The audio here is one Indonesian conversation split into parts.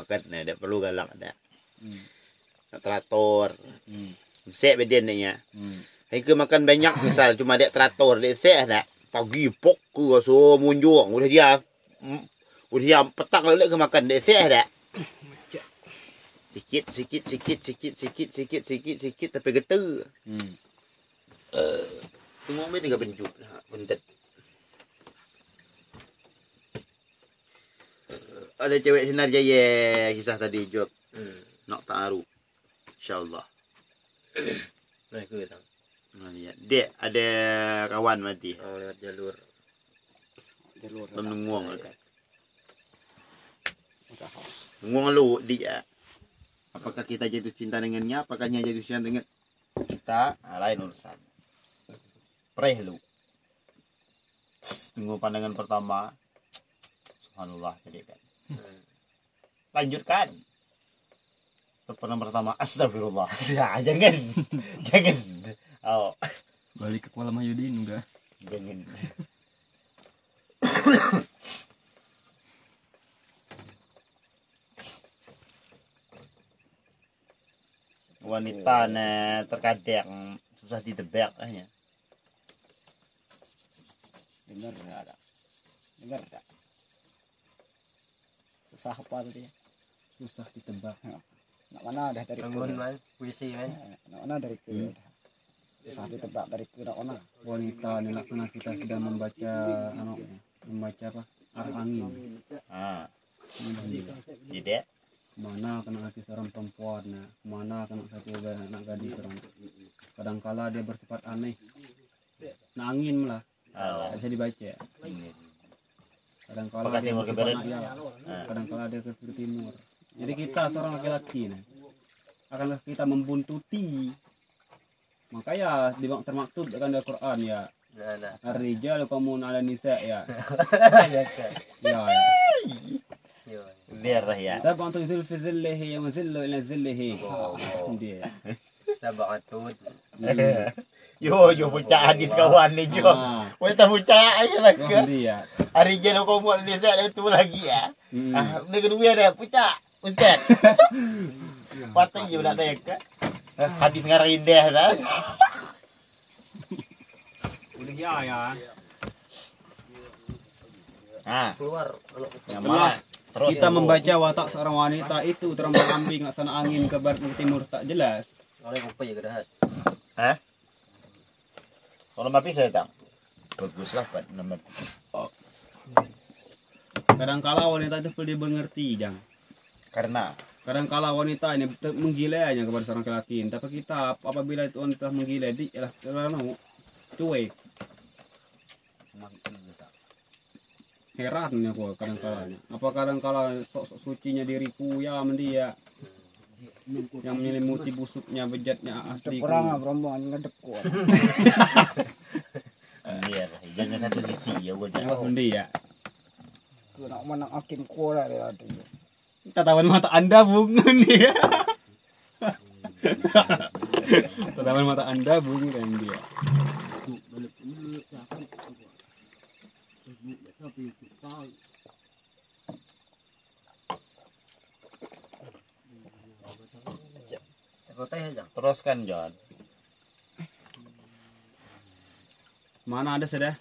makan nih dia perlu galak dah Hmm. nak teratur Hmm. sek beden nya Hmm. Hai ke makan banyak misal cuma dia teratur dia sek dah pagi pok ke so munjung udah dia mm, udah dia petang lalu ke makan dia sek dah sikit sikit sikit sikit sikit sikit sikit sikit tapi getar Hmm. tengok mai dengan penjuk dah bentet ada cewek sinar jaya kisah tadi jawab nak taruh insyaallah Nah, ke tang. Nah, lihat. Dek ada kawan mati. Oh, lewat jalur. Jalur. Tem nenguang kan. Nenguang lu dia. Apakah kita jatuh cinta dengannya? Apakah dia jatuh cinta dengan kita? Nah, lain urusan. Preh lu. Tunggu pandangan pertama. Subhanallah tadi kan. Lanjutkan. Untuk pandangan pertama, astagfirullah. Ya, jangan. jangan. Oh, Balik ke Kuala Mahyudin udah. jangan. wanita nah terkadang susah ditebak hanya Dengar tak ada. Dengar tak. Susah apa tadi? Susah ditebak. Nak mana dah dari Bangun man, puisi man. Nak mana dari ke? Susah ditebak dari ke nak mana? Wanita ini laksana kita sedang membaca anu membaca apa? Arah angin. ah Ini jadi mana kena hati seorang perempuan nah mana kena hati anak gadis seorang kadangkala dia bersifat aneh nah angin malah bisa dibaca kadangkala dia timur ke barat? ya Ah. kadangkala dia ke timur jadi kita seorang laki-laki nah akan kita membuntuti makanya di termaktub akan dalam Quran ya Nah, nah. Ar-rijal qamun 'ala nisa ya. Ya kan. Ya ya. Biar ya Sab'atu dhul fi dhillihi wa dhillu ila dhillihi. Oh. Dia. Sabatut. Yo yo puncak hadis kawan ni jo Ah. Wei tak puncak aja lah ke hari jelo kau buat ni saya itu lagi ya Hmm. ah ni kedua ada puncak ustaz patah je nak tanya ke hadis ngarang indah dah Udah ya ya. ah Keluar kalau yang mana terus Kita membaca watak seorang wanita itu terombang ambing laksana angin ke barat ke timur tak jelas. oleh apa ya kedahat. Hah? Kalau mapi saya tang. Bagus lah Pak nama. Kadangkala wanita itu perlu dimengerti, Jang. Karena Kadangkala wanita ini menggilainya kepada seorang laki-laki. Tapi kita apabila itu wanita menggilai, di lah cuek. Heran ya gua kadang-kala. Apa kadang-kala sok-sok sucinya diriku ya mendia yang menyelimuti busuknya bejatnya asli kurang rombongan ngedep kok iya jangan satu sisi ya gua jangan undi ya nak menang akim kura ya tatapan mata anda bungun dia tatapan mata anda bung kan dia tapi Teruskan John. Mana ada sudah?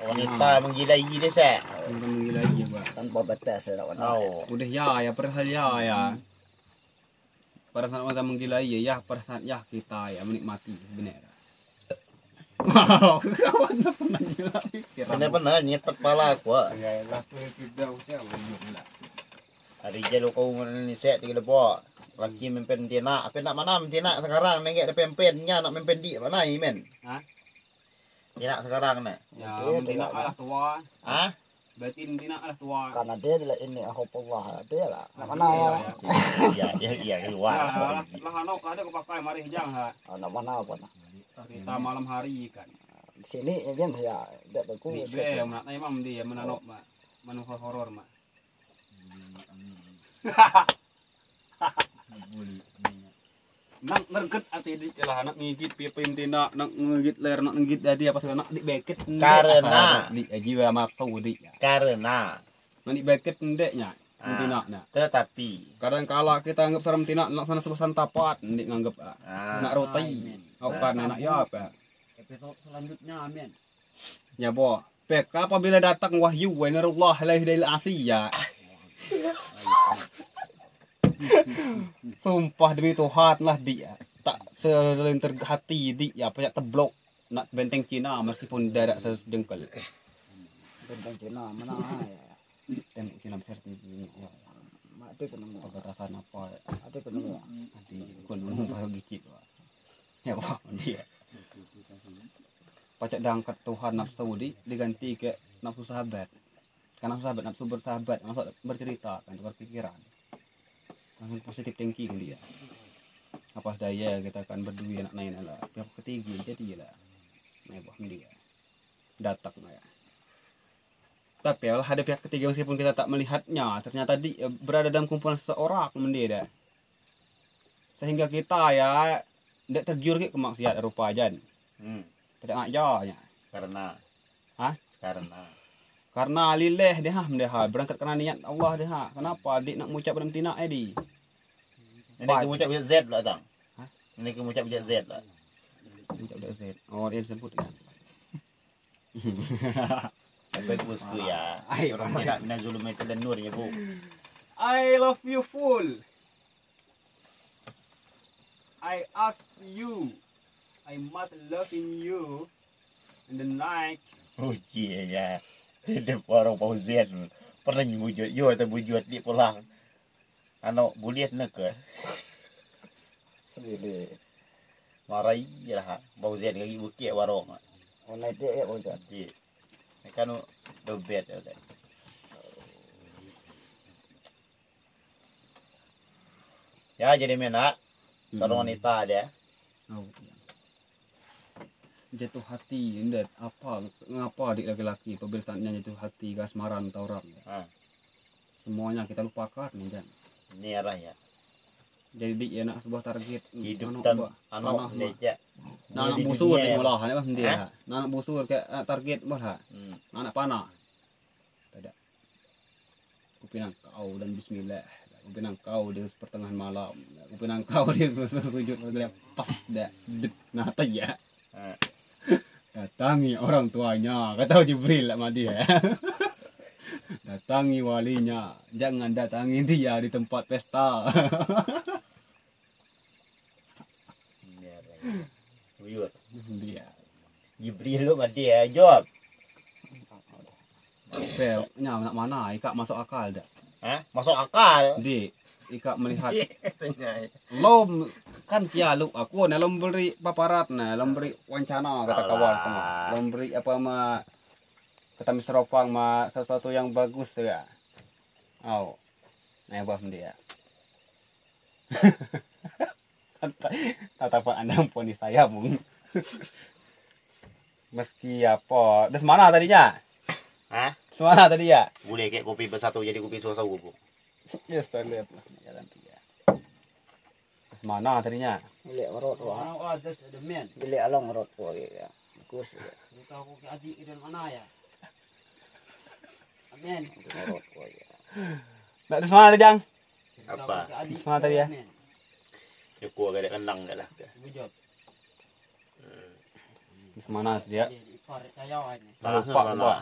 Wanita menggilai dia saya. Yang menggila aja, Pak. Tanpa batas lah mana. Oh. Udah ya, ya pada saat ya, ya. Pada saat mata menggila ya, ya pada saat ya kita ya menikmati benar. Wow, kawan pernah gila pikir. Kena pernah nyetep pala aku. ah. Ya, last week kita usia lah. Hari je lo kau ni set tiga lepo. Laki mempen tina, apa nak mana tina sekarang nengek ada pempennya nak mempen di mana i men? Hah? Tina sekarang nak. Ya, Itu tidak tidak. lah tua. Ah? Berarti tidak lah tua. Karena dia adalah ini aku pawah dia lah. Ah, Mana iya, mana Iya, iya, iya Ya, keluar. lah, lah anak ada kau pakai mari hijang ha. mana mana apa nah. Kita malam hari kan. Di sini ya kan saya tidak Di bagus. be yang nak tanya mam dia menanok ma. Manu horor ma. Nak ngerget ati di lah nak ngigit pipin tina nak ngigit ler nak ngigit dadi apa segala nak di beket Karena- di aji wa ma fau di ya. Karena Nak di beket ndeknya. Ah. Tina na. tetapi Kadang kala kita anggap serem tina nak sana sebesan tapat ndik nganggap ah. ah, nak roti. Oh kan nak ya apa? episode selanjutnya men. Ya bo. Pek apabila datang wahyu wa narullah ilaihi dari Asia. Sumpah demi Tuhan lah dia. Tak selintir hati dia banyak teblok nak benteng Cina meskipun darat sejengkal. Tentang Cina mana ya. Tembok Cina besar di dunia. Ya, kena mau. perbatasan apa Ada kena mau. di gunung pagi gitu. Ya wah dia. Pacak dangkat Tuhan nafsu di diganti ke nafsu sahabat. Karena sahabat nafsu bersahabat, nafsu bercerita kan tukar pikiran. Langsung positif thinking dia. Apa daya kita akan berdua anak lain lah. Pihak ketiga jadi lah. Mewah dia. Datang lah ya. Tapi kalau ada pihak ketiga meskipun kita tak melihatnya, ternyata di, berada dalam kumpulan seseorang mendia dah. Sehingga kita ya tidak tergiur ke kemaksiatan rupa ajan. Hmm, Tidak ngajarnya. karena Hah? Karena Karena lileh dia ha berangkat kerana niat Allah ha. Kenapa adik nak mengucap dalam tina eh di? Ini kemucap bisa Z lah tang. Ini kemucap bisa Z lah. Mengucap dah Z. Oh dia disebut kan. Bagus ke ya. Ai, Orang tidak mina zulum itu dan nurnya bu. I love you full. I ask you. I must love in you in the night. Uji ya. Hidup orang pauzian. Pernah nyujud yo atau bujud di pulang. Ano buliat nak ke? Sendiri. Marai lah. Pauzian lagi bukit warung. Oh naik dia ya bocah. Jadi kan dobet ada. Ya jadi mana? Seorang wanita ada. Oh, iya. Jatuh hati, indat apa ngapa adik laki-laki saatnya jatuh hati kasmaran atau orang ya. Ah. Semuanya kita lupakan nih Jan. Ini arah ya. Jadi ya nak sebuah target Hidup tam anak leja. Nah, anak Di busur ni malah ni bah dia. Nah, anak busur ke target ha. Hmm. Anak panah. Tidak. Kupinang kau dan bismillah. Kupinang kau di pertengahan malam. Kupinang kau di sujud lepas dah. Nata ya. Datangi orang tuanya. Kata Jibril lah dia. Datangi walinya. Jangan datangi dia di tempat pesta. Buyur. dia. Jibril lu mati ya jawab. Pel, nya nak mana? Ikak masuk akal dah. Hah? Masuk akal. Di, ikak melihat Tanya. lom kan kia lu aku nah lom beri paparat nah lom beri wancana kata kawan lom beri apa ma kata miseropang ma sesuatu yang bagus ya oh nah bah dia tatapan anda ampuni saya mung meski apa das mana tadinya Hah? semana tadi ya Boleh kayak kopi bersatu jadi kopi susu bu. yes saya lihat lah jalan dia das mana tadinya Bilik merot wah. Oh, ada ada men. Bilik along merot wah ya. Bagus ya. Kita aku ke adik dan mana ya? Amen. Merot wah ya. Nak das mana jang Apa? Mana tadi ya? Ya ku agak ada kenang dah lah. Das mana dia. Tak lupa lupa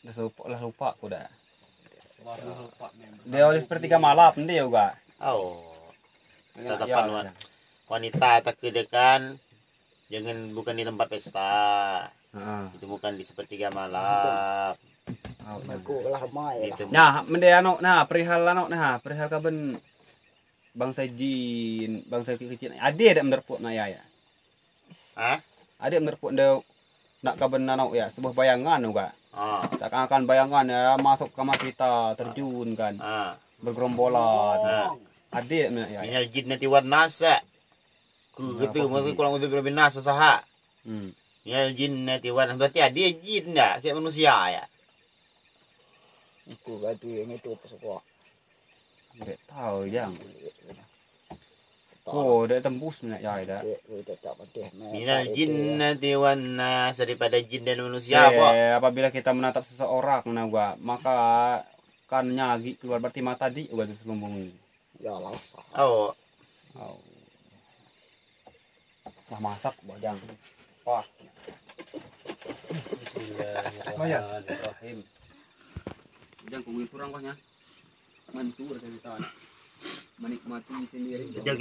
Das lupa lah lupa aku dah Baru lupa memang. dia oleh sepertiga malam dia juga Oh. Ya, Tatapan ya. wan. Wanita tak kedekan jangan bukan di tempat pesta. Heeh. Ditemukan di sepertiga malam. Nah. Gitu. Nah, mende ano nah perihal ano nah perihal kaben bangsa jin, bangsa kecil. Ade ada menurut na ya ya. Hah? Ade menurut de nak kaben ano ya sebuah bayangan juga. Ah, Seakan-akan bayangan ya masuk kamar kita terjun kan ah. bergerombolan. Ah. Ade ada ya. ya. Minal jin nanti wan nasa. Ku gitu maksud kurang untuk lebih nasa saha. Hmm. Minal jin nanti wan berarti ada jin dah kayak manusia ya. Aku gadu yang itu apa semua. Nggak tahu yang. Oh, dia tembus nak ya dah. Minal jin nanti wan nasa daripada jin dan manusia apa? Eh, apabila kita menatap seseorang nah gua, maka kan nyagi keluar berarti mata di gua terus ngomong. Ya lah. Oh, Oh. Wah masak bajang. Wah. Bismillahirrahmanirrahim. Jangan kuwi kurang kohnya. Mansur dari tanah. Menikmati sendiri.